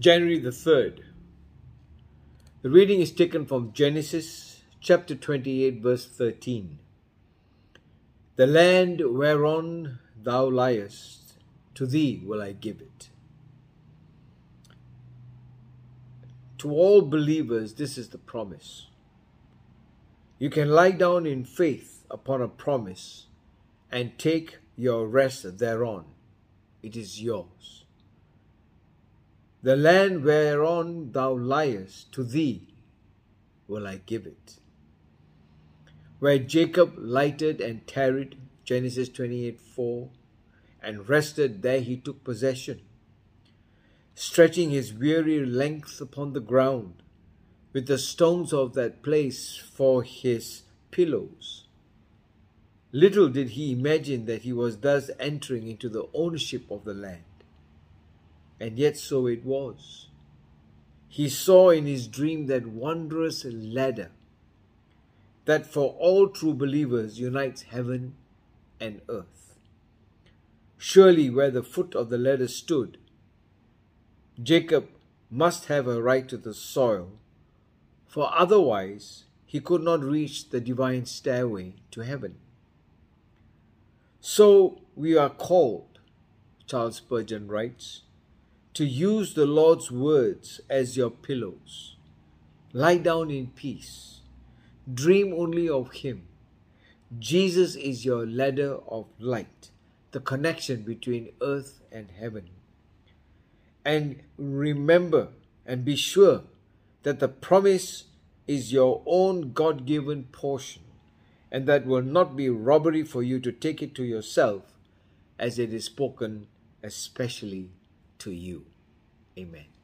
January the 3rd. The reading is taken from Genesis chapter 28, verse 13. The land whereon thou liest, to thee will I give it. To all believers, this is the promise. You can lie down in faith upon a promise and take your rest thereon. It is yours. The land whereon thou liest, to thee will I give it. Where Jacob lighted and tarried, Genesis 28 4, and rested, there he took possession, stretching his weary length upon the ground, with the stones of that place for his pillows. Little did he imagine that he was thus entering into the ownership of the land and yet so it was. He saw in his dream that wondrous ladder that for all true believers unites heaven and earth. Surely, where the foot of the ladder stood, Jacob must have a right to the soil, for otherwise he could not reach the divine stairway to heaven. So we are called, Charles Spurgeon writes, to use the Lord's words as your pillows. Lie down in peace. Dream only of Him. Jesus is your ladder of light, the connection between earth and heaven. And remember and be sure that the promise is your own God given portion, and that will not be robbery for you to take it to yourself, as it is spoken especially to you. Amen.